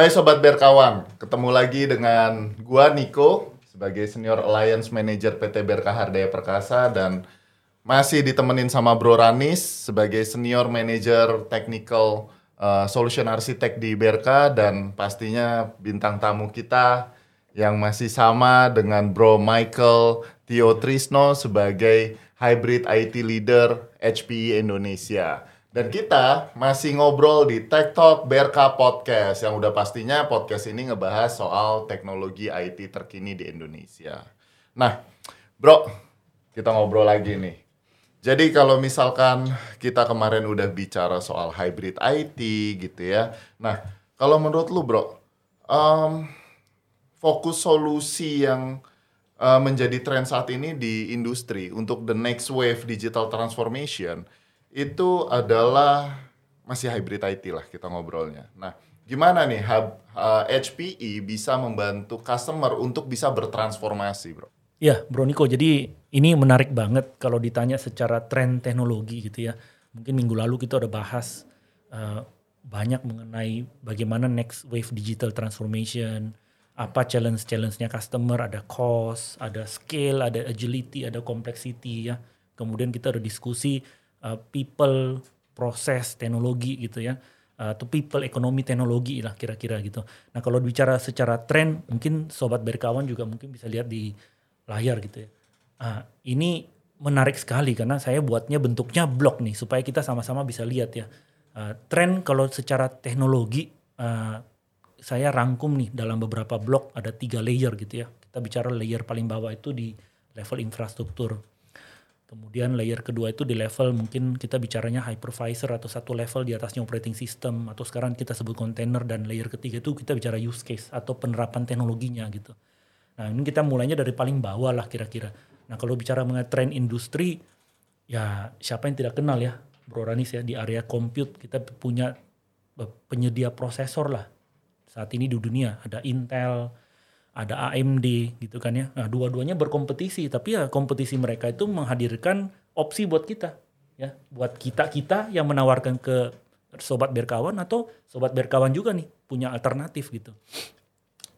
Hai Sobat Berkawan, ketemu lagi dengan gua Niko sebagai Senior Alliance Manager PT Berkah Hardaya Perkasa dan masih ditemenin sama Bro Ranis sebagai Senior Manager Technical uh, Solution Architect di Berka dan pastinya bintang tamu kita yang masih sama dengan Bro Michael Tio Trisno sebagai Hybrid IT Leader HPE Indonesia. Dan kita masih ngobrol di Tech Talk BRK Podcast yang udah pastinya podcast ini ngebahas soal teknologi IT terkini di Indonesia. Nah, bro, kita ngobrol lagi nih. Jadi kalau misalkan kita kemarin udah bicara soal hybrid IT gitu ya. Nah, kalau menurut lu bro, um, fokus solusi yang uh, menjadi tren saat ini di industri untuk the next wave digital transformation – itu adalah masih hybrid IT lah kita ngobrolnya. Nah, gimana nih hub, uh, HPE bisa membantu customer untuk bisa bertransformasi, Bro? Ya, Bro Niko. Jadi ini menarik banget kalau ditanya secara tren teknologi gitu ya. Mungkin minggu lalu kita udah bahas uh, banyak mengenai bagaimana next wave digital transformation, apa challenge-challenge-nya customer, ada cost, ada scale, ada agility, ada complexity ya. Kemudian kita ada diskusi uh, people, proses, teknologi gitu ya. Uh, atau people, ekonomi, teknologi lah kira-kira gitu. Nah kalau bicara secara tren, mungkin sobat berkawan juga mungkin bisa lihat di layar gitu ya. Uh, ini menarik sekali karena saya buatnya bentuknya blok nih supaya kita sama-sama bisa lihat ya. Uh, tren kalau secara teknologi uh, saya rangkum nih dalam beberapa blok ada tiga layer gitu ya. Kita bicara layer paling bawah itu di level infrastruktur. Kemudian layer kedua itu di level mungkin kita bicaranya hypervisor atau satu level di atasnya operating system atau sekarang kita sebut container dan layer ketiga itu kita bicara use case atau penerapan teknologinya gitu. Nah ini kita mulainya dari paling bawah lah kira-kira. Nah kalau bicara mengenai tren industri ya siapa yang tidak kenal ya Bro Ranis ya di area compute kita punya penyedia prosesor lah saat ini di dunia ada Intel, ada AMD gitu kan ya. Nah, dua-duanya berkompetisi, tapi ya kompetisi mereka itu menghadirkan opsi buat kita ya, buat kita-kita yang menawarkan ke sobat berkawan atau sobat berkawan juga nih punya alternatif gitu.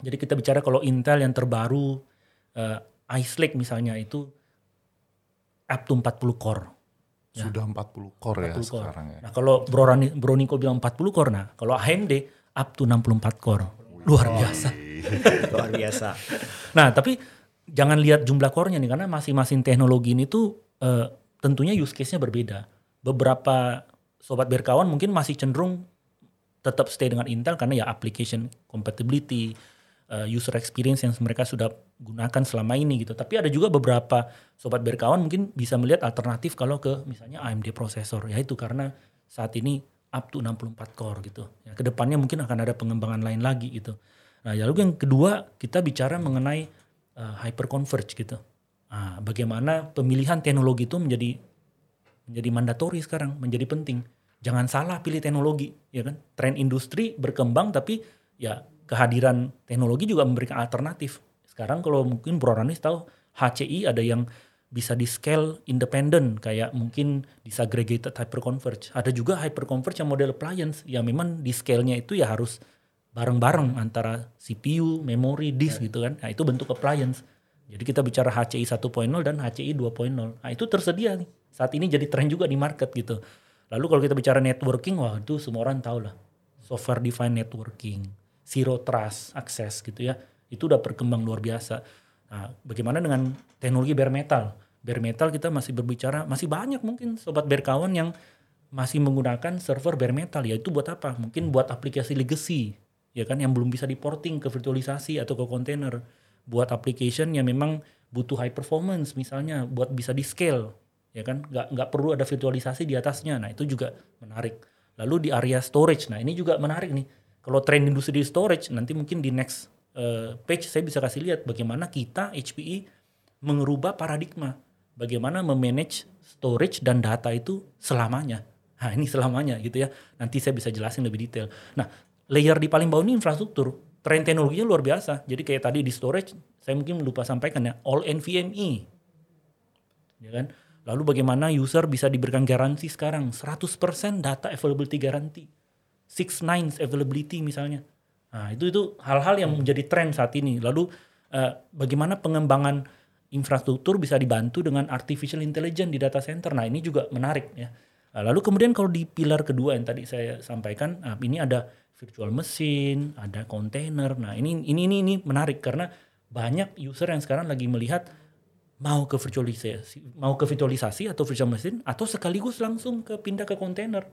Jadi kita bicara kalau Intel yang terbaru uh, Ice Lake misalnya itu up to 40 core. Ya. Sudah 40 core 40 ya core. sekarang ya. Nah, kalau Bro, bilang 40 core, nah kalau AMD up to 64 core. Luar biasa. Luar biasa. Nah, tapi jangan lihat jumlah core-nya nih karena masing-masing teknologi ini tuh uh, tentunya use case-nya berbeda. Beberapa sobat berkawan mungkin masih cenderung tetap stay dengan Intel karena ya application compatibility, uh, user experience yang mereka sudah gunakan selama ini gitu. Tapi ada juga beberapa sobat berkawan mungkin bisa melihat alternatif kalau ke misalnya AMD prosesor. Ya itu karena saat ini up to 64 core gitu. Ya, ke depannya mungkin akan ada pengembangan lain lagi gitu. Nah, lalu yang kedua kita bicara mengenai uh, hyperconverge gitu. Nah, bagaimana pemilihan teknologi itu menjadi menjadi mandatori sekarang, menjadi penting. Jangan salah pilih teknologi, ya kan? Tren industri berkembang tapi ya kehadiran teknologi juga memberikan alternatif. Sekarang kalau mungkin Bro Ranis tahu HCI ada yang bisa di scale independent kayak mungkin disaggregated hyperconverge. Ada juga hyperconverge yang model appliance yang memang di scale-nya itu ya harus bareng-bareng antara CPU, memori, disk yeah. gitu kan. Nah, itu bentuk appliance. Jadi kita bicara HCI 1.0 dan HCI 2.0. Nah, itu tersedia nih. Saat ini jadi tren juga di market gitu. Lalu kalau kita bicara networking, wah itu semua orang tahu lah. Software defined networking, zero trust access gitu ya. Itu udah berkembang luar biasa. Nah, bagaimana dengan teknologi bare metal? Bare metal kita masih berbicara, masih banyak mungkin sobat berkawan yang masih menggunakan server bare metal. Ya itu buat apa? Mungkin buat aplikasi legacy ya kan yang belum bisa diporting ke virtualisasi atau ke kontainer buat application yang memang butuh high performance misalnya buat bisa di scale ya kan? Nggak nggak perlu ada virtualisasi di atasnya. Nah itu juga menarik. Lalu di area storage. Nah ini juga menarik nih. Kalau tren industri storage nanti mungkin di next uh, page saya bisa kasih lihat bagaimana kita HPE mengubah paradigma bagaimana memanage storage dan data itu selamanya nah ini selamanya gitu ya nanti saya bisa jelasin lebih detail nah layer di paling bawah ini infrastruktur. Tren teknologinya luar biasa. Jadi kayak tadi di storage, saya mungkin lupa sampaikan ya, all NVMe. Ya kan? Lalu bagaimana user bisa diberikan garansi sekarang? 100% data availability garanti. Six nines availability misalnya. Nah, itu itu hal-hal yang menjadi tren saat ini. Lalu uh, bagaimana pengembangan infrastruktur bisa dibantu dengan artificial intelligence di data center. Nah, ini juga menarik ya. Nah, lalu kemudian kalau di pilar kedua yang tadi saya sampaikan, nah, ini ada virtual machine, ada container. Nah, ini ini ini ini menarik karena banyak user yang sekarang lagi melihat mau ke virtualisasi, mau ke virtualisasi atau virtual machine atau sekaligus langsung ke pindah ke container.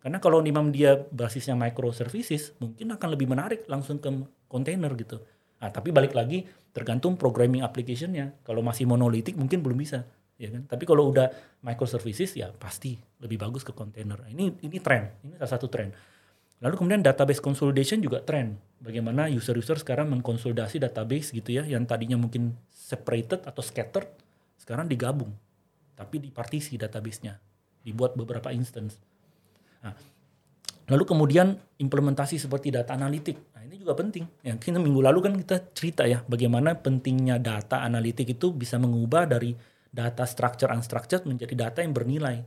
Karena kalau memang dia basisnya microservices, mungkin akan lebih menarik langsung ke container gitu. Nah, tapi balik lagi tergantung programming application-nya. Kalau masih monolitik mungkin belum bisa, ya kan? Tapi kalau udah microservices ya pasti lebih bagus ke container. Ini ini tren, ini salah satu tren. Lalu kemudian database consolidation juga tren. Bagaimana user-user sekarang mengkonsolidasi database gitu ya, yang tadinya mungkin separated atau scattered, sekarang digabung. Tapi di partisi database-nya. Dibuat beberapa instance Nah, lalu kemudian implementasi seperti data analitik. Nah, ini juga penting. Ya, kita minggu lalu kan kita cerita ya bagaimana pentingnya data analitik itu bisa mengubah dari data structure unstructured menjadi data yang bernilai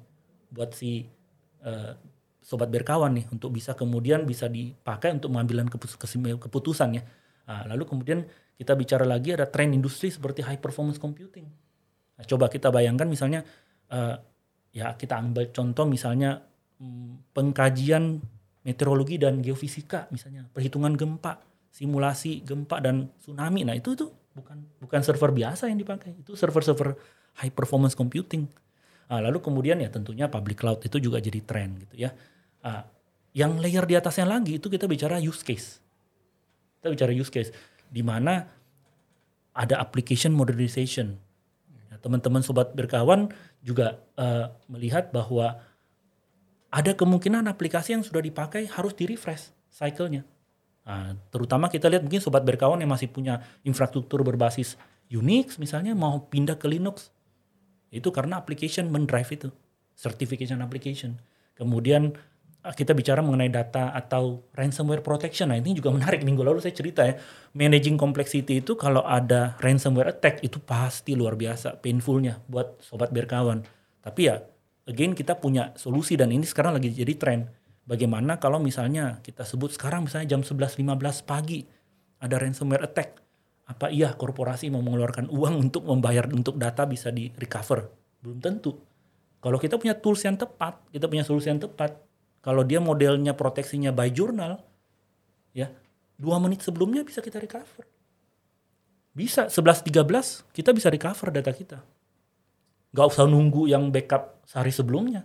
buat si uh, sobat berkawan nih untuk bisa kemudian bisa dipakai untuk mengambil keputusan ya. Nah, lalu kemudian kita bicara lagi ada tren industri seperti high performance computing. Nah, coba kita bayangkan misalnya uh, ya kita ambil contoh misalnya pengkajian meteorologi dan geofisika misalnya perhitungan gempa simulasi gempa dan tsunami. Nah itu tuh bukan bukan server biasa yang dipakai itu server-server high performance computing. Nah, lalu kemudian ya tentunya public cloud itu juga jadi tren gitu ya. Nah, yang layer di atasnya lagi itu kita bicara use case. Kita bicara use case di mana ada application modernization. Nah, teman-teman sobat berkawan juga uh, melihat bahwa ada kemungkinan aplikasi yang sudah dipakai harus di refresh cycle-nya. Nah, terutama kita lihat mungkin sobat berkawan yang masih punya infrastruktur berbasis Unix misalnya mau pindah ke Linux. Itu karena application mendrive itu, certification application. Kemudian ah, kita bicara mengenai data atau ransomware protection. Nah, ini juga menarik. Minggu lalu saya cerita ya, managing complexity itu kalau ada ransomware attack itu pasti luar biasa painfulnya buat sobat berkawan. Tapi ya again kita punya solusi dan ini sekarang lagi jadi tren. Bagaimana kalau misalnya kita sebut sekarang misalnya jam 11.15 pagi ada ransomware attack. Apa iya korporasi mau mengeluarkan uang untuk membayar untuk data bisa di recover? Belum tentu. Kalau kita punya tools yang tepat, kita punya solusi yang tepat. Kalau dia modelnya proteksinya by journal, ya dua menit sebelumnya bisa kita recover. Bisa 11.13 kita bisa recover data kita Gak usah nunggu yang backup sehari sebelumnya.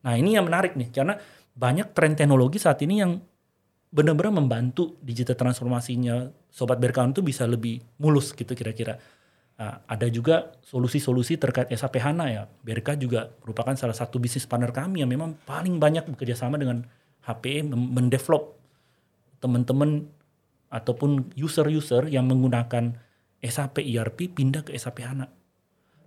Nah ini yang menarik nih, karena banyak tren teknologi saat ini yang benar-benar membantu digital transformasinya sobat berkawan itu bisa lebih mulus gitu kira-kira. Nah, ada juga solusi-solusi terkait SAP HANA ya. BRK juga merupakan salah satu bisnis partner kami yang memang paling banyak bekerja sama dengan HPE mendevelop teman-teman ataupun user-user yang menggunakan SAP ERP pindah ke SAP HANA.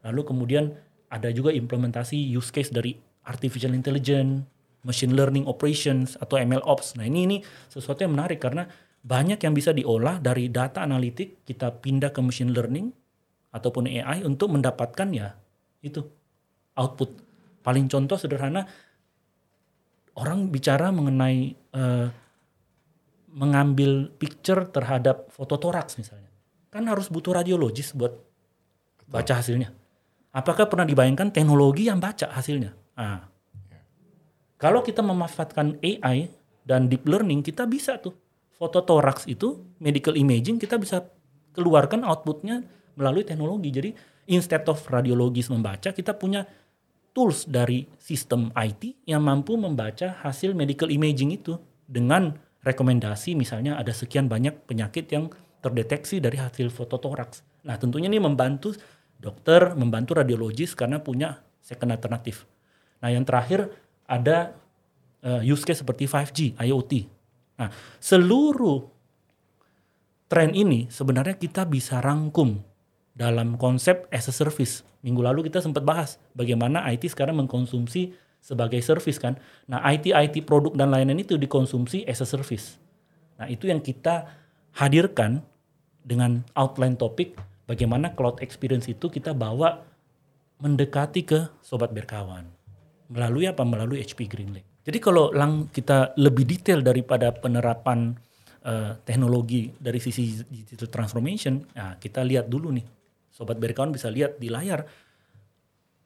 Lalu kemudian ada juga implementasi use case dari artificial intelligence, machine learning operations atau ML ops. Nah, ini ini sesuatu yang menarik karena banyak yang bisa diolah dari data analitik kita pindah ke machine learning ataupun AI untuk mendapatkan ya itu output. Paling contoh sederhana orang bicara mengenai uh, mengambil picture terhadap fototoraks misalnya. Kan harus butuh radiologis buat baca hasilnya Apakah pernah dibayangkan teknologi yang baca hasilnya? Nah, kalau kita memanfaatkan AI dan deep learning, kita bisa tuh foto toraks itu medical imaging kita bisa keluarkan outputnya melalui teknologi. Jadi instead of radiologis membaca, kita punya tools dari sistem IT yang mampu membaca hasil medical imaging itu dengan rekomendasi misalnya ada sekian banyak penyakit yang terdeteksi dari hasil foto toraks. Nah tentunya ini membantu dokter membantu radiologis karena punya second alternatif. Nah yang terakhir ada uh, use case seperti 5G, IoT. Nah seluruh tren ini sebenarnya kita bisa rangkum dalam konsep as a service. Minggu lalu kita sempat bahas bagaimana IT sekarang mengkonsumsi sebagai service kan. Nah IT IT produk dan layanan itu dikonsumsi as a service. Nah itu yang kita hadirkan dengan outline topik bagaimana cloud experience itu kita bawa mendekati ke sobat berkawan. Melalui apa? Melalui HP GreenLake. Jadi kalau lang kita lebih detail daripada penerapan uh, teknologi dari sisi digital transformation, nah kita lihat dulu nih, sobat berkawan bisa lihat di layar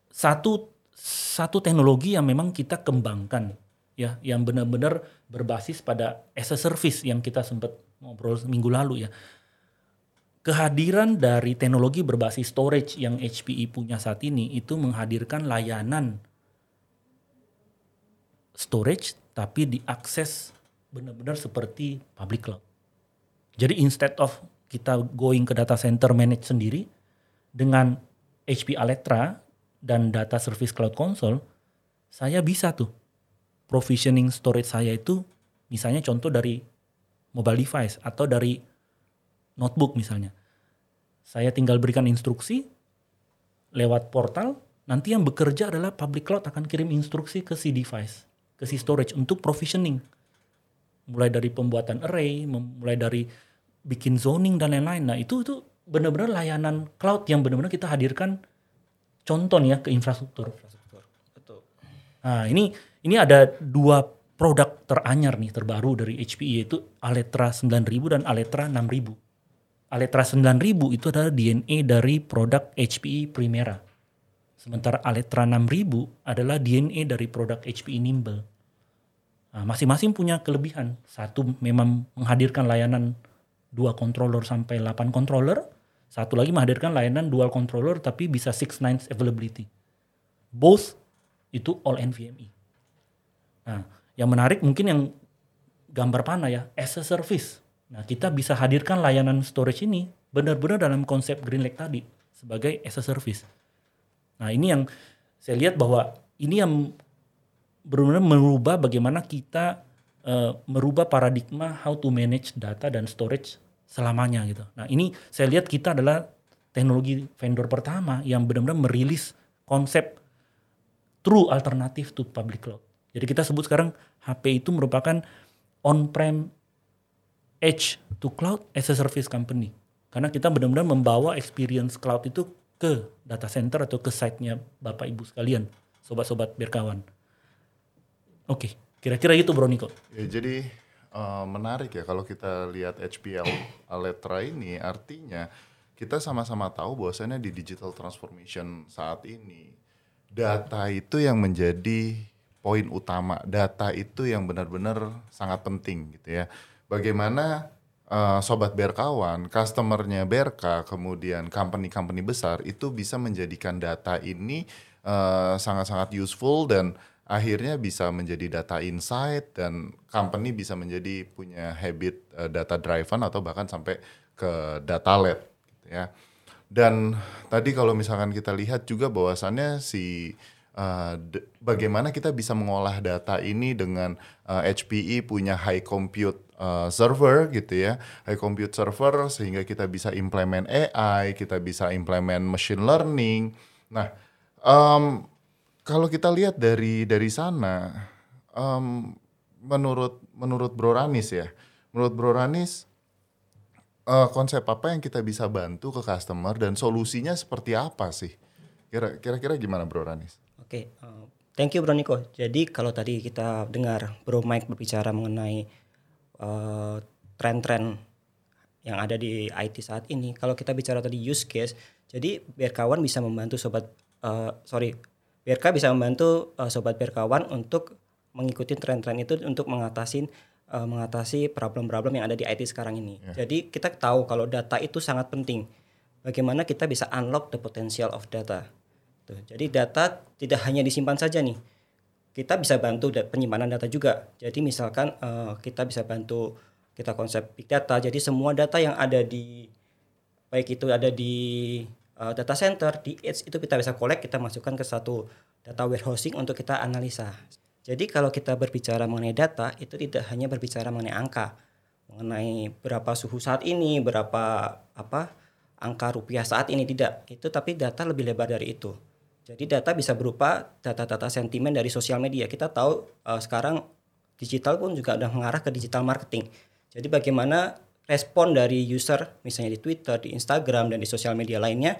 satu satu teknologi yang memang kita kembangkan ya, yang benar-benar berbasis pada as a service yang kita sempat ngobrol minggu lalu ya. Kehadiran dari teknologi berbasis storage yang HPE punya saat ini itu menghadirkan layanan storage tapi diakses benar-benar seperti public cloud. Jadi instead of kita going ke data center manage sendiri dengan HP Alletra dan data service cloud console, saya bisa tuh provisioning storage saya itu misalnya contoh dari mobile device atau dari notebook misalnya. Saya tinggal berikan instruksi lewat portal, nanti yang bekerja adalah public cloud akan kirim instruksi ke si device, ke si storage untuk provisioning mulai dari pembuatan array, mulai dari bikin zoning dan lain-lain. Nah itu itu benar-benar layanan cloud yang benar-benar kita hadirkan contoh ya ke infrastruktur. infrastruktur. Betul. Nah ini ini ada dua produk teranyar nih terbaru dari HPE yaitu Aletra 9000 dan Aletra 6000. Aletra 9000 itu adalah DNA dari produk HPE Primera. Sementara Aletra 6000 adalah DNA dari produk HPE Nimble. Nah, masing-masing punya kelebihan. Satu memang menghadirkan layanan dua controller sampai 8 controller. Satu lagi menghadirkan layanan dual controller tapi bisa six nines availability. Both itu all NVMe. Nah, yang menarik mungkin yang gambar panah ya, as a service. Nah, kita bisa hadirkan layanan storage ini benar-benar dalam konsep Green Lake tadi sebagai as a service. Nah, ini yang saya lihat bahwa ini yang benar-benar merubah bagaimana kita uh, merubah paradigma how to manage data dan storage selamanya gitu. Nah ini saya lihat kita adalah teknologi vendor pertama yang benar-benar merilis konsep true alternative to public cloud. Jadi kita sebut sekarang HP itu merupakan on-prem edge to cloud as a service company. Karena kita benar-benar membawa experience cloud itu ke data center atau ke site-nya Bapak Ibu sekalian, sobat-sobat berkawan. Oke, kira-kira itu Bro Niko. Ya, jadi uh, menarik ya kalau kita lihat HPL Aletra ini artinya kita sama-sama tahu bahwasannya di digital transformation saat ini data itu yang menjadi poin utama. Data itu yang benar-benar sangat penting gitu ya. Bagaimana uh, sobat berkawan, customernya Berka, kemudian company-company besar itu bisa menjadikan data ini eh, sangat-sangat uh, useful dan akhirnya bisa menjadi data insight dan company bisa menjadi punya habit uh, data driven atau bahkan sampai ke data led gitu ya. Dan tadi kalau misalkan kita lihat juga bahwasannya si uh, bagaimana kita bisa mengolah data ini dengan uh, eh, HPE punya high compute uh, server gitu ya, high compute server sehingga kita bisa implement AI, kita bisa implement machine learning. Nah, um, kalau kita lihat dari dari sana, um, menurut menurut Bro Ranis ya, menurut Bro Ranis uh, konsep apa yang kita bisa bantu ke customer dan solusinya seperti apa sih? Kira kira gimana Bro Ranis? Oke, okay, uh, thank you Bro Niko. Jadi kalau tadi kita dengar Bro Mike berbicara mengenai uh, tren-tren yang ada di IT saat ini, kalau kita bicara tadi use case, jadi biar kawan bisa membantu sobat uh, sorry BRK bisa membantu uh, sobat berkawan untuk mengikuti tren-tren itu untuk mengatasi uh, mengatasi problem-problem yang ada di IT sekarang ini. Yeah. Jadi kita tahu kalau data itu sangat penting. Bagaimana kita bisa unlock the potential of data. Tuh. Jadi data tidak hanya disimpan saja nih. Kita bisa bantu penyimpanan data juga. Jadi misalkan uh, kita bisa bantu kita konsep big data. Jadi semua data yang ada di baik itu ada di uh, data center di edge itu kita bisa collect kita masukkan ke satu data warehousing untuk kita analisa. Jadi kalau kita berbicara mengenai data itu tidak hanya berbicara mengenai angka, mengenai berapa suhu saat ini, berapa apa angka rupiah saat ini tidak. Itu tapi data lebih lebar dari itu. Jadi data bisa berupa data-data sentimen dari sosial media. Kita tahu uh, sekarang digital pun juga sudah mengarah ke digital marketing. Jadi bagaimana respon dari user misalnya di Twitter, di Instagram dan di sosial media lainnya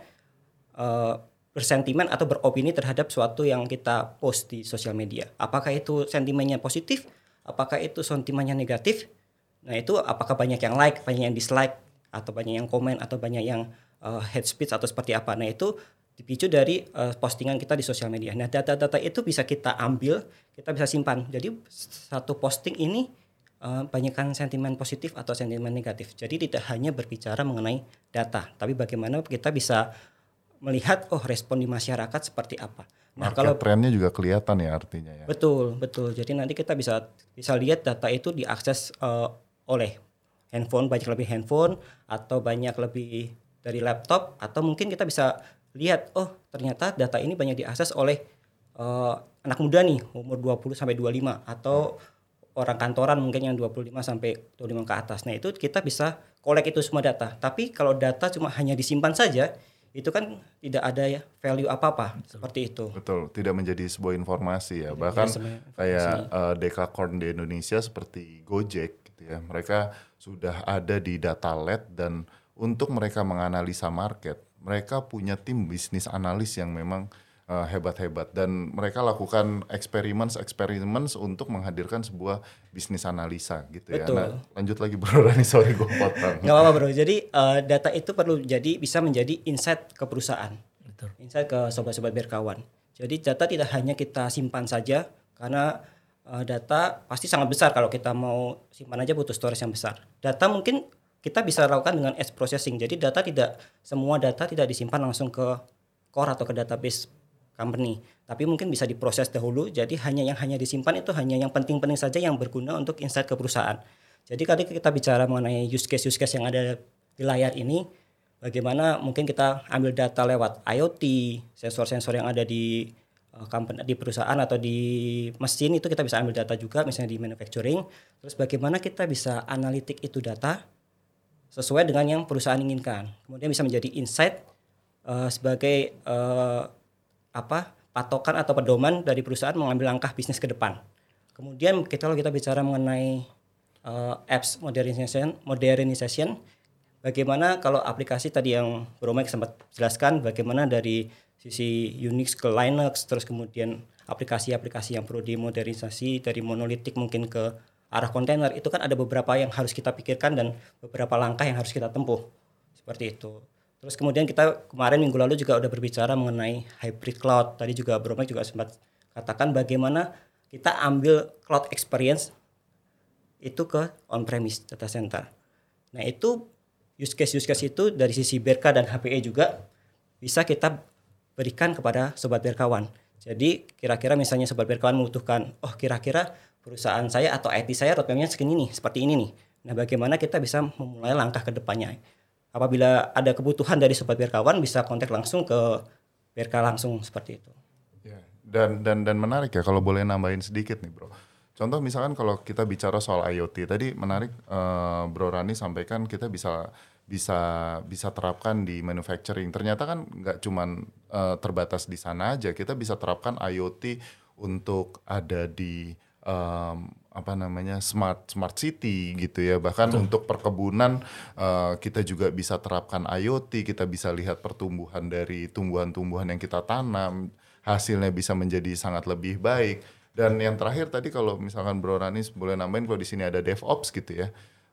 uh, bersentimen atau beropini terhadap suatu yang kita post di sosial media. Apakah itu sentimennya positif? Apakah itu sentimennya negatif? Nah itu apakah banyak yang like, banyak yang dislike, atau banyak yang komen, atau banyak yang uh, hate speech atau seperti apa. Nah itu dipicu dari uh, postingan kita di sosial media. Nah data-data itu bisa kita ambil, kita bisa simpan. Jadi satu posting ini uh, banyakkan sentimen positif atau sentimen negatif. Jadi tidak hanya berbicara mengenai data, tapi bagaimana kita bisa melihat oh respon di masyarakat seperti apa. Nah, Market kalau trennya juga kelihatan ya artinya ya. Betul, betul. Jadi nanti kita bisa bisa lihat data itu diakses uh, oleh handphone banyak lebih handphone atau banyak lebih dari laptop atau mungkin kita bisa lihat oh ternyata data ini banyak diakses oleh uh, anak muda nih umur 20 sampai 25 atau hmm. orang kantoran mungkin yang 25 sampai 25 ke atas. Nah, itu kita bisa kolek itu semua data. Tapi kalau data cuma hanya disimpan saja, itu kan tidak ada ya value apa-apa seperti itu. Betul, tidak menjadi sebuah informasi ya. Bahkan kayak uh, Dekakorn di Indonesia seperti Gojek gitu ya. Mereka sudah ada di data LED dan untuk mereka menganalisa market, mereka punya tim bisnis analis yang memang uh, hebat-hebat dan mereka lakukan eksperimen eksperimen untuk menghadirkan sebuah bisnis analisa gitu ya. Betul. Nah, lanjut lagi bro Rani sorry gue potong. Gak apa-apa bro. Jadi uh, data itu perlu jadi bisa menjadi insight ke perusahaan. Betul. Insight ke sobat-sobat berkawan. Jadi data tidak hanya kita simpan saja karena uh, data pasti sangat besar kalau kita mau simpan aja butuh storage yang besar. Data mungkin kita bisa lakukan dengan edge processing. Jadi data tidak semua data tidak disimpan langsung ke core atau ke database company. Tapi mungkin bisa diproses dahulu. Jadi hanya yang hanya disimpan itu hanya yang penting-penting saja yang berguna untuk insight ke perusahaan. Jadi kali kita bicara mengenai use case use case yang ada di layar ini, bagaimana mungkin kita ambil data lewat IoT, sensor-sensor yang ada di uh, company di perusahaan atau di mesin itu kita bisa ambil data juga misalnya di manufacturing. Terus bagaimana kita bisa analitik itu data sesuai dengan yang perusahaan inginkan. Kemudian bisa menjadi insight uh, sebagai uh, apa patokan atau pedoman dari perusahaan mengambil langkah bisnis ke depan. Kemudian kita kalau kita bicara mengenai uh, apps modernization, modernization, bagaimana kalau aplikasi tadi yang Bro Mike sempat jelaskan, bagaimana dari sisi Unix ke Linux, terus kemudian aplikasi-aplikasi yang perlu dimodernisasi dari monolitik mungkin ke arah kontainer, itu kan ada beberapa yang harus kita pikirkan dan beberapa langkah yang harus kita tempuh. Seperti itu. Terus kemudian kita kemarin minggu lalu juga udah berbicara mengenai hybrid cloud. Tadi juga Bro Mike juga sempat katakan bagaimana kita ambil cloud experience itu ke on-premise data center. Nah itu use case use case itu dari sisi BRK dan HPE juga bisa kita berikan kepada sobat berkawan. Jadi kira-kira misalnya sobat berkawan membutuhkan, oh kira-kira perusahaan saya atau IT saya roadmapnya segini nih, seperti ini nih. Nah bagaimana kita bisa memulai langkah ke depannya apabila ada kebutuhan dari sobat berkawan bisa kontak langsung ke BRK langsung seperti itu. Ya, dan dan dan menarik ya kalau boleh nambahin sedikit nih bro. Contoh misalkan kalau kita bicara soal IoT tadi menarik uh, Bro Rani sampaikan kita bisa bisa bisa terapkan di manufacturing. Ternyata kan nggak cuman uh, terbatas di sana aja. Kita bisa terapkan IoT untuk ada di um, apa namanya smart smart city gitu ya. Bahkan Betul. untuk perkebunan uh, kita juga bisa terapkan IoT kita bisa lihat pertumbuhan dari tumbuhan-tumbuhan yang kita tanam hasilnya bisa menjadi sangat lebih baik. Dan yang terakhir tadi kalau misalkan Bro Ranis boleh nambahin kalau di sini ada DevOps gitu ya.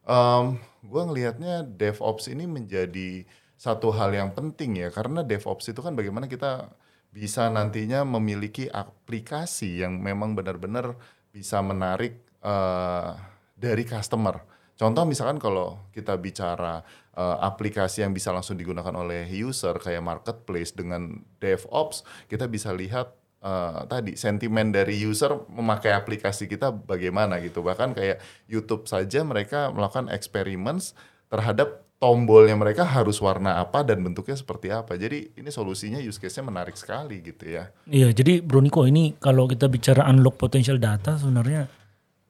Um, gue ngelihatnya DevOps ini menjadi satu hal yang penting ya. Karena DevOps itu kan bagaimana kita bisa nantinya memiliki aplikasi yang memang benar-benar bisa menarik uh, dari customer. Contoh misalkan kalau kita bicara uh, aplikasi yang bisa langsung digunakan oleh user kayak marketplace dengan DevOps, kita bisa lihat uh, tadi sentimen dari user memakai aplikasi kita bagaimana gitu. Bahkan kayak YouTube saja mereka melakukan experiments terhadap tombolnya mereka harus warna apa dan bentuknya seperti apa. Jadi ini solusinya use case-nya menarik sekali gitu ya. Iya, jadi Bro Niko ini kalau kita bicara unlock potential data sebenarnya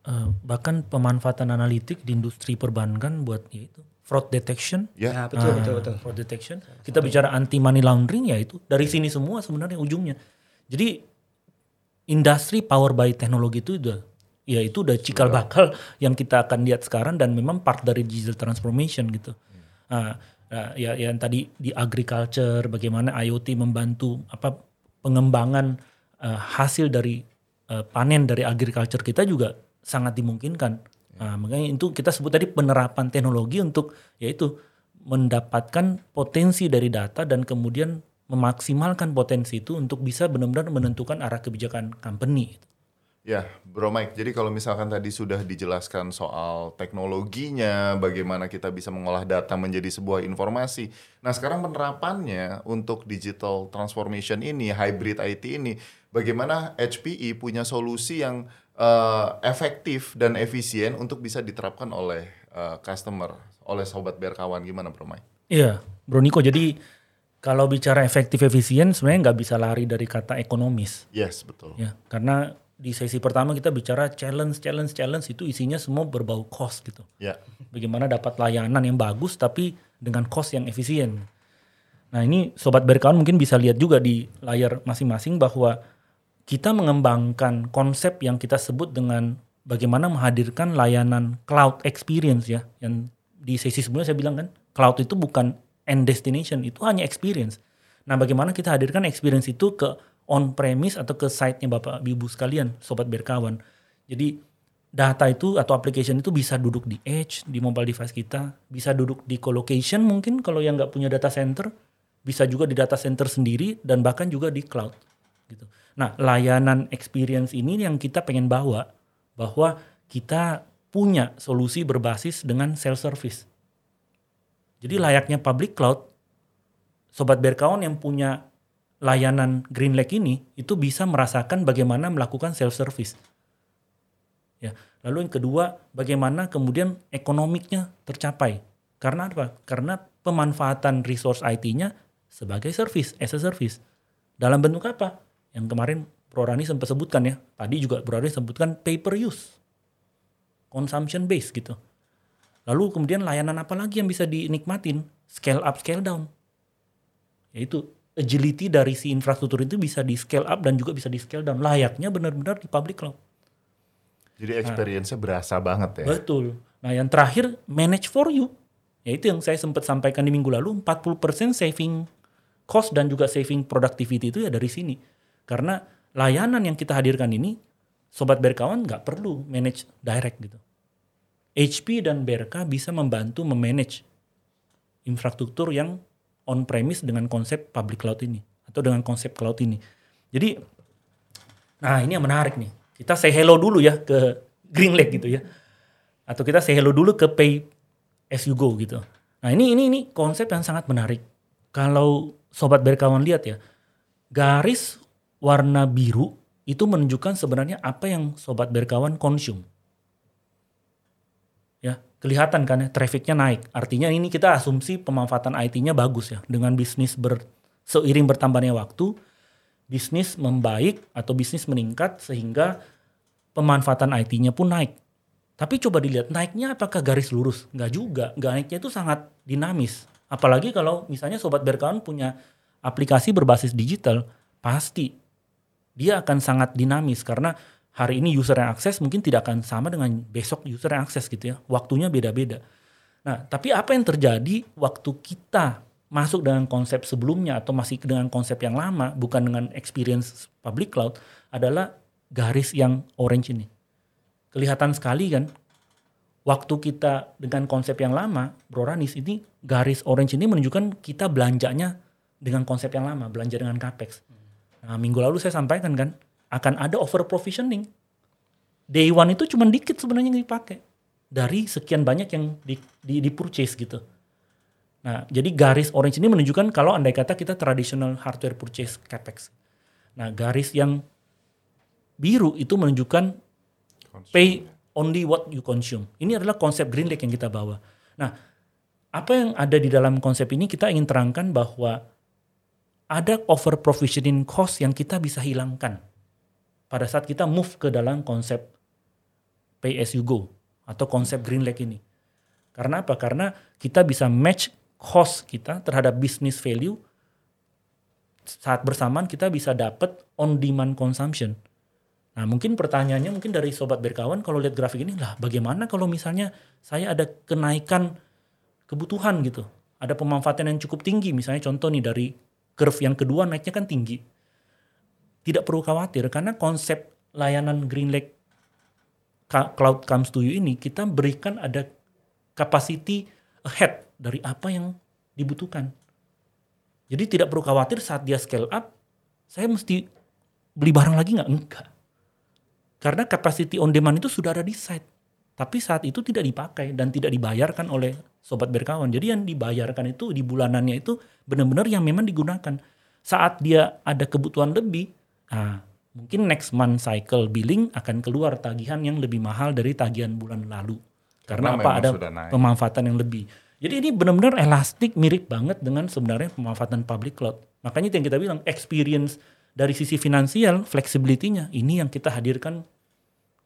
uh, bahkan pemanfaatan analitik di industri perbankan buat ya itu fraud detection. Ya, ya betul, uh, betul, betul. Fraud detection. Kita bicara anti money laundering ya itu dari sini semua sebenarnya ujungnya. Jadi industri power by teknologi itu udah ya itu udah cikal bakal yang kita akan lihat sekarang dan memang part dari digital transformation gitu. Nah, nah, ya yang tadi di agriculture bagaimana IoT membantu apa pengembangan uh, hasil dari uh, panen dari agriculture kita juga sangat dimungkinkan Nah, makanya itu kita sebut tadi penerapan teknologi untuk yaitu mendapatkan potensi dari data dan kemudian memaksimalkan potensi itu untuk bisa benar-benar menentukan arah kebijakan company. Ya, Bro Mike. Jadi kalau misalkan tadi sudah dijelaskan soal teknologinya, bagaimana kita bisa mengolah data menjadi sebuah informasi. Nah, sekarang penerapannya untuk digital transformation ini, hybrid IT ini, bagaimana HPE punya solusi yang uh, efektif dan efisien untuk bisa diterapkan oleh uh, customer, oleh sobat berkawan. Gimana, Bro Mike? Iya, Bro Niko. Jadi kalau bicara efektif efisien, sebenarnya nggak bisa lari dari kata ekonomis. Yes, betul. Ya, karena di sesi pertama kita bicara challenge, challenge, challenge itu isinya semua berbau cost gitu. Ya. Bagaimana dapat layanan yang bagus tapi dengan cost yang efisien. Nah ini sobat berkawan mungkin bisa lihat juga di layar masing-masing bahwa kita mengembangkan konsep yang kita sebut dengan bagaimana menghadirkan layanan cloud experience ya. Yang di sesi sebelumnya saya bilang kan cloud itu bukan end destination itu hanya experience. Nah bagaimana kita hadirkan experience itu ke on premise atau ke site-nya Bapak Ibu sekalian, sobat berkawan. Jadi data itu atau application itu bisa duduk di edge di mobile device kita, bisa duduk di colocation mungkin kalau yang nggak punya data center, bisa juga di data center sendiri dan bahkan juga di cloud. Gitu. Nah, layanan experience ini yang kita pengen bawa bahwa kita punya solusi berbasis dengan self service. Jadi layaknya public cloud, sobat berkawan yang punya layanan Green Lake ini itu bisa merasakan bagaimana melakukan self service. Ya. Lalu yang kedua, bagaimana kemudian ekonomiknya tercapai. Karena apa? Karena pemanfaatan resource IT-nya sebagai service, as a service. Dalam bentuk apa? Yang kemarin Bro Rani sempat sebutkan ya. Tadi juga Bro Rani sebutkan pay per use. Consumption base gitu. Lalu kemudian layanan apa lagi yang bisa dinikmatin? Scale up, scale down. Yaitu agility dari si infrastruktur itu bisa di scale up dan juga bisa di scale down layaknya benar-benar di public cloud. Jadi experience-nya nah, berasa banget ya. Betul. Nah, yang terakhir manage for you. Yaitu yang saya sempat sampaikan di minggu lalu 40% saving cost dan juga saving productivity itu ya dari sini. Karena layanan yang kita hadirkan ini sobat berkawan nggak perlu manage direct gitu. HP dan BRK bisa membantu memanage infrastruktur yang on premise dengan konsep public cloud ini atau dengan konsep cloud ini. Jadi nah ini yang menarik nih. Kita say hello dulu ya ke Green Lake gitu ya. Atau kita say hello dulu ke Pay as you go gitu. Nah, ini ini ini konsep yang sangat menarik. Kalau sobat berkawan lihat ya, garis warna biru itu menunjukkan sebenarnya apa yang sobat berkawan consume kelihatan kan ya trafficnya naik. Artinya ini kita asumsi pemanfaatan IT-nya bagus ya. Dengan bisnis ber, seiring bertambahnya waktu, bisnis membaik atau bisnis meningkat sehingga pemanfaatan IT-nya pun naik. Tapi coba dilihat naiknya apakah garis lurus? Enggak juga. Enggak naiknya itu sangat dinamis. Apalagi kalau misalnya sobat berkawan punya aplikasi berbasis digital, pasti dia akan sangat dinamis karena hari ini user yang akses mungkin tidak akan sama dengan besok user yang akses gitu ya. Waktunya beda-beda. Nah, tapi apa yang terjadi waktu kita masuk dengan konsep sebelumnya atau masih dengan konsep yang lama, bukan dengan experience public cloud, adalah garis yang orange ini. Kelihatan sekali kan, waktu kita dengan konsep yang lama, Bro Ranis, ini garis orange ini menunjukkan kita belanjanya dengan konsep yang lama, belanja dengan capex. Nah, minggu lalu saya sampaikan kan, akan ada over provisioning. Day one itu cuma dikit sebenarnya yang dipakai dari sekian banyak yang di, di, di purchase gitu. Nah, jadi garis orange ini menunjukkan kalau andai kata kita traditional hardware purchase capex. Nah, garis yang biru itu menunjukkan pay only what you consume. Ini adalah konsep Green Lake yang kita bawa. Nah, apa yang ada di dalam konsep ini kita ingin terangkan bahwa ada over provisioning cost yang kita bisa hilangkan pada saat kita move ke dalam konsep pay as you go atau konsep green lake ini. Karena apa? Karena kita bisa match cost kita terhadap business value saat bersamaan kita bisa dapat on demand consumption. Nah mungkin pertanyaannya mungkin dari sobat berkawan kalau lihat grafik ini lah bagaimana kalau misalnya saya ada kenaikan kebutuhan gitu. Ada pemanfaatan yang cukup tinggi misalnya contoh nih dari curve yang kedua naiknya kan tinggi tidak perlu khawatir karena konsep layanan Green Lake cloud comes to you ini kita berikan ada capacity ahead dari apa yang dibutuhkan. Jadi tidak perlu khawatir saat dia scale up, saya mesti beli barang lagi nggak? Enggak. Karena capacity on demand itu sudah ada di site. Tapi saat itu tidak dipakai dan tidak dibayarkan oleh sobat berkawan. Jadi yang dibayarkan itu di bulanannya itu benar-benar yang memang digunakan. Saat dia ada kebutuhan lebih, nah, mungkin next month cycle billing akan keluar tagihan yang lebih mahal dari tagihan bulan lalu. Karena, Karena apa ada pemanfaatan yang lebih. Jadi ini benar-benar elastik mirip banget dengan sebenarnya pemanfaatan public cloud. Makanya itu yang kita bilang experience dari sisi finansial, flexibility-nya ini yang kita hadirkan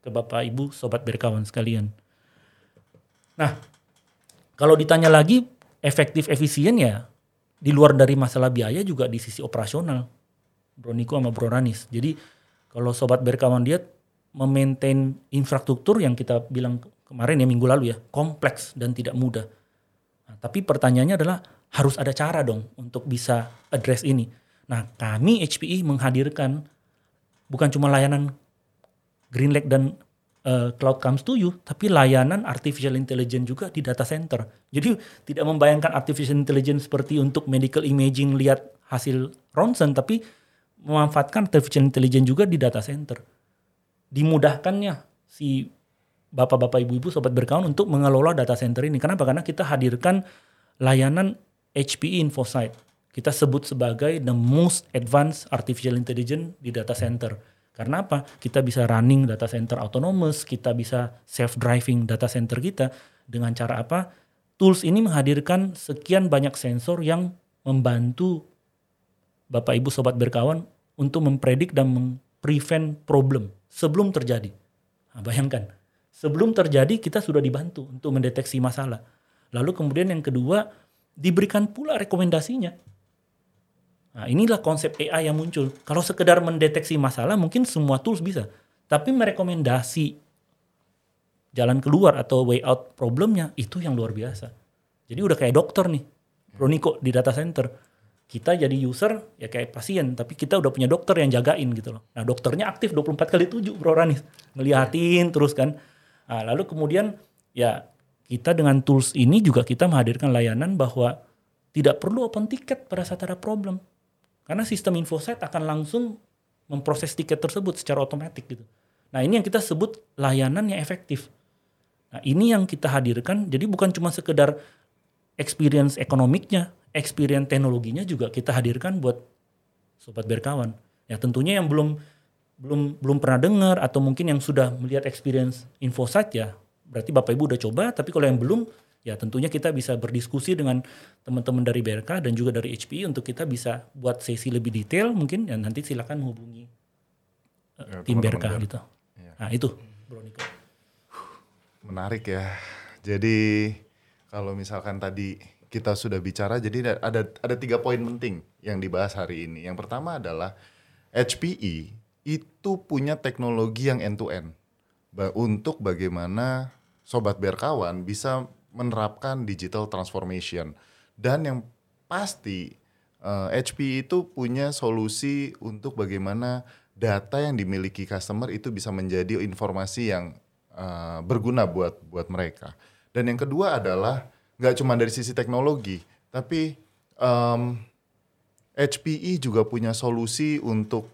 ke Bapak Ibu sobat berkawan sekalian. Nah, kalau ditanya lagi efektif efisien ya di luar dari masalah biaya juga di sisi operasional. Bro Niko sama Bro Ranis. Jadi kalau sobat berkawan dia memaintain infrastruktur yang kita bilang kemarin ya minggu lalu ya, kompleks dan tidak mudah. Nah, tapi pertanyaannya adalah harus ada cara dong untuk bisa address ini. Nah, kami HPI menghadirkan bukan cuma layanan Green Lake dan uh, Cloud Comes to You, tapi layanan artificial intelligence juga di data center. Jadi tidak membayangkan artificial intelligence seperti untuk medical imaging lihat hasil ronsen, tapi memanfaatkan artificial intelligence juga di data center. Dimudahkannya si bapak-bapak ibu-ibu sobat berkawan untuk mengelola data center ini. Kenapa? Karena kita hadirkan layanan HPE InfoSight. Kita sebut sebagai the most advanced artificial intelligence di data center. Karena apa? Kita bisa running data center autonomous, kita bisa self-driving data center kita dengan cara apa? Tools ini menghadirkan sekian banyak sensor yang membantu Bapak Ibu Sobat berkawan untuk mempredik dan memprevent problem sebelum terjadi. Nah, bayangkan, sebelum terjadi kita sudah dibantu untuk mendeteksi masalah. Lalu kemudian yang kedua, diberikan pula rekomendasinya. Nah, inilah konsep AI yang muncul. Kalau sekedar mendeteksi masalah mungkin semua tools bisa. Tapi merekomendasi jalan keluar atau way out problemnya itu yang luar biasa. Jadi udah kayak dokter nih. Bro Niko di data center. Kita jadi user ya kayak pasien, tapi kita udah punya dokter yang jagain gitu loh. Nah, dokternya aktif 24 kali 7 Bro Ranis. Ngeliatin terus kan. Nah, lalu kemudian ya kita dengan tools ini juga kita menghadirkan layanan bahwa tidak perlu open ticket pada saat ada problem. Karena sistem InfoSight akan langsung memproses tiket tersebut secara otomatis gitu. Nah ini yang kita sebut layanan yang efektif. Nah ini yang kita hadirkan, jadi bukan cuma sekedar experience ekonomiknya, experience teknologinya juga kita hadirkan buat sobat berkawan. Ya tentunya yang belum belum belum pernah dengar atau mungkin yang sudah melihat experience InfoSight ya, berarti Bapak Ibu udah coba, tapi kalau yang belum ya tentunya kita bisa berdiskusi dengan teman-teman dari BRK dan juga dari HPI untuk kita bisa buat sesi lebih detail mungkin ya nanti silakan menghubungi uh, Ya, tim BRK gitu. Iya. Nah itu Bro Niko. Menarik ya. Jadi kalau misalkan tadi kita sudah bicara, jadi ada ada tiga poin penting yang dibahas hari ini. Yang pertama adalah HPE itu punya teknologi yang end to end untuk bagaimana sobat berkawan bisa menerapkan digital transformation dan yang pasti eh, HPE itu punya solusi untuk bagaimana data yang dimiliki customer itu bisa menjadi informasi yang eh, berguna buat buat mereka. Dan yang kedua adalah nggak cuma dari sisi teknologi, tapi em, HPE juga punya solusi untuk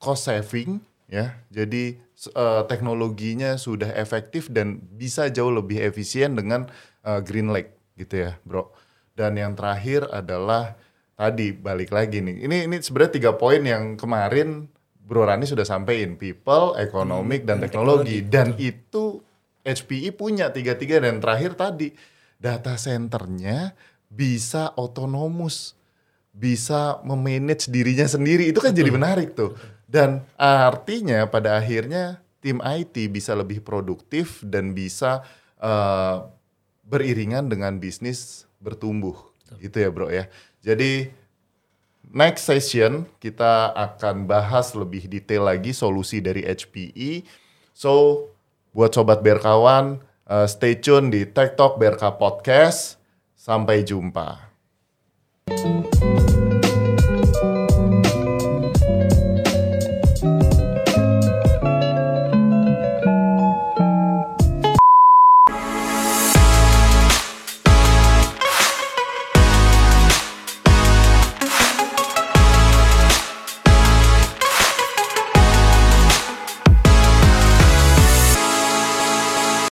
cost saving ya. Jadi eh, teknologinya sudah efektif dan bisa jauh lebih efisien dengan eh, Green Lake gitu ya, Bro. Dan yang terakhir adalah tadi balik lagi nih. Ini ini sebenarnya tiga poin yang kemarin Bro Rani sudah sampaikan, people, economic dan teknologi. Dan itu HPE punya tiga-tiga dan terakhir tadi data centernya bisa otonomus bisa memanage dirinya sendiri. Itu kan jadi menarik tuh. Dan artinya pada akhirnya tim IT bisa lebih produktif dan bisa eh, beriringan dengan bisnis bertumbuh. Gitu ya bro ya. Jadi next session kita akan bahas lebih detail lagi solusi dari HPE so buat sobat berkawan eh, stay tune di Talk Berka Podcast. Sampai jumpa